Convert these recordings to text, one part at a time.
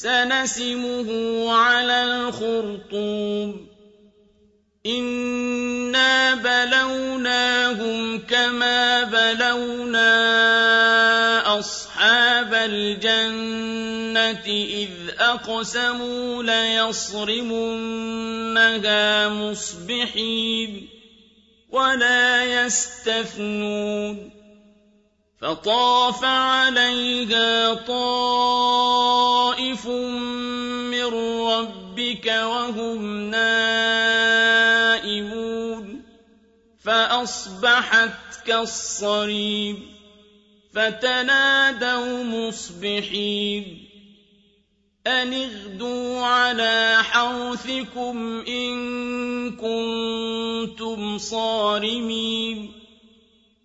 سنسمه على الخرطوم. إنا بلوناهم كما بلونا أصحاب الجنة إذ أقسموا ليصرمنها مصبحين ولا يستثنون. فطاف عليها طائف من ربك وهم نائمون. فأصبحت كالصريم فتنادوا مصبحين. أن اغدوا على حوثكم إن كنتم صارمين.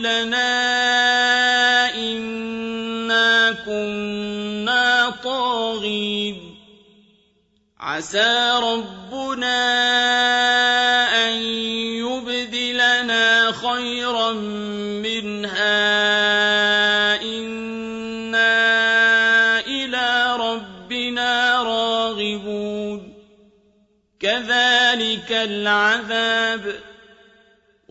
ويلنا إنا كنا طاغين. عسى ربنا أن يبدلنا خيرا منها. إنا إلى ربنا راغبون. كذلك العذاب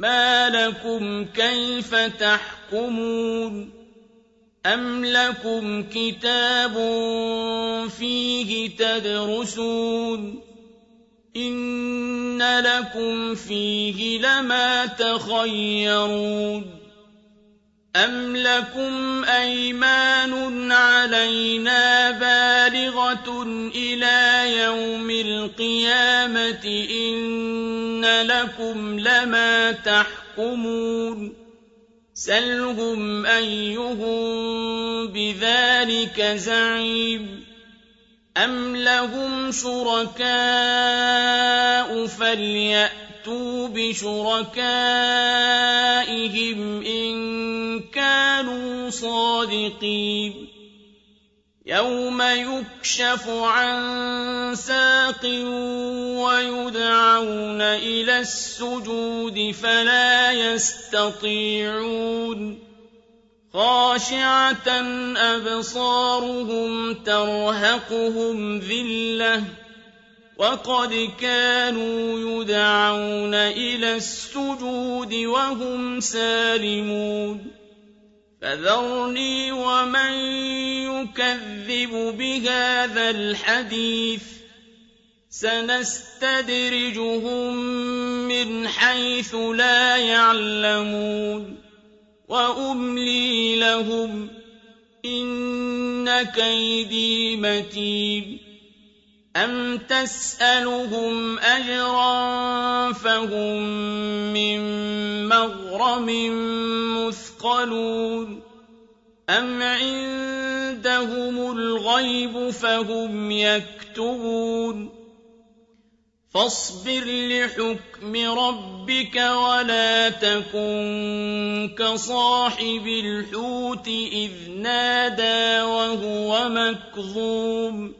ما لكم كيف تحكمون أم لكم كتاب فيه تدرسون إِنَّ لَكُمْ فِيهِ لَمَا تَخَيَّرُونَ أَمْ لَكُمْ أَيْمَانٌ عَلَيْنَا بَالِغَةٌ إِلَىٰ يَوْمِ الْقِيَامَةِ إِنَّ لَكُمْ لَمَا تَحْكُمُونَ سَلْهُمْ أَيُّهُم بِذَٰلِكَ زَعِيمٌ أَمْ لَهُمْ شُرَكَاءُ فَلْيَأْتُوا بِشُرَكَائِهِمْ إِن كَانُوا صَادِقِينَ يَوْمَ يُكْشَفُ عَن سَاقٍ وَيُدْعَوْنَ إِلَى السُّجُودِ فَلَا يَسْتَطِيعُونَ خاشعة أبصارهم ترهقهم ذلة وقد كانوا يدعون إلى السجود وهم سالمون فذرني ومن يكذب بهذا الحديث سنستدرجهم من حيث لا يعلمون وأملي لهم إن كيدي متين أم تسألهم أجرا فهم من مغرم مثقلون أم عندهم الغيب فهم يكتبون فاصبر لحكم ربك ولا تكن كصاحب الحوت إذ نادى وهو مكظوم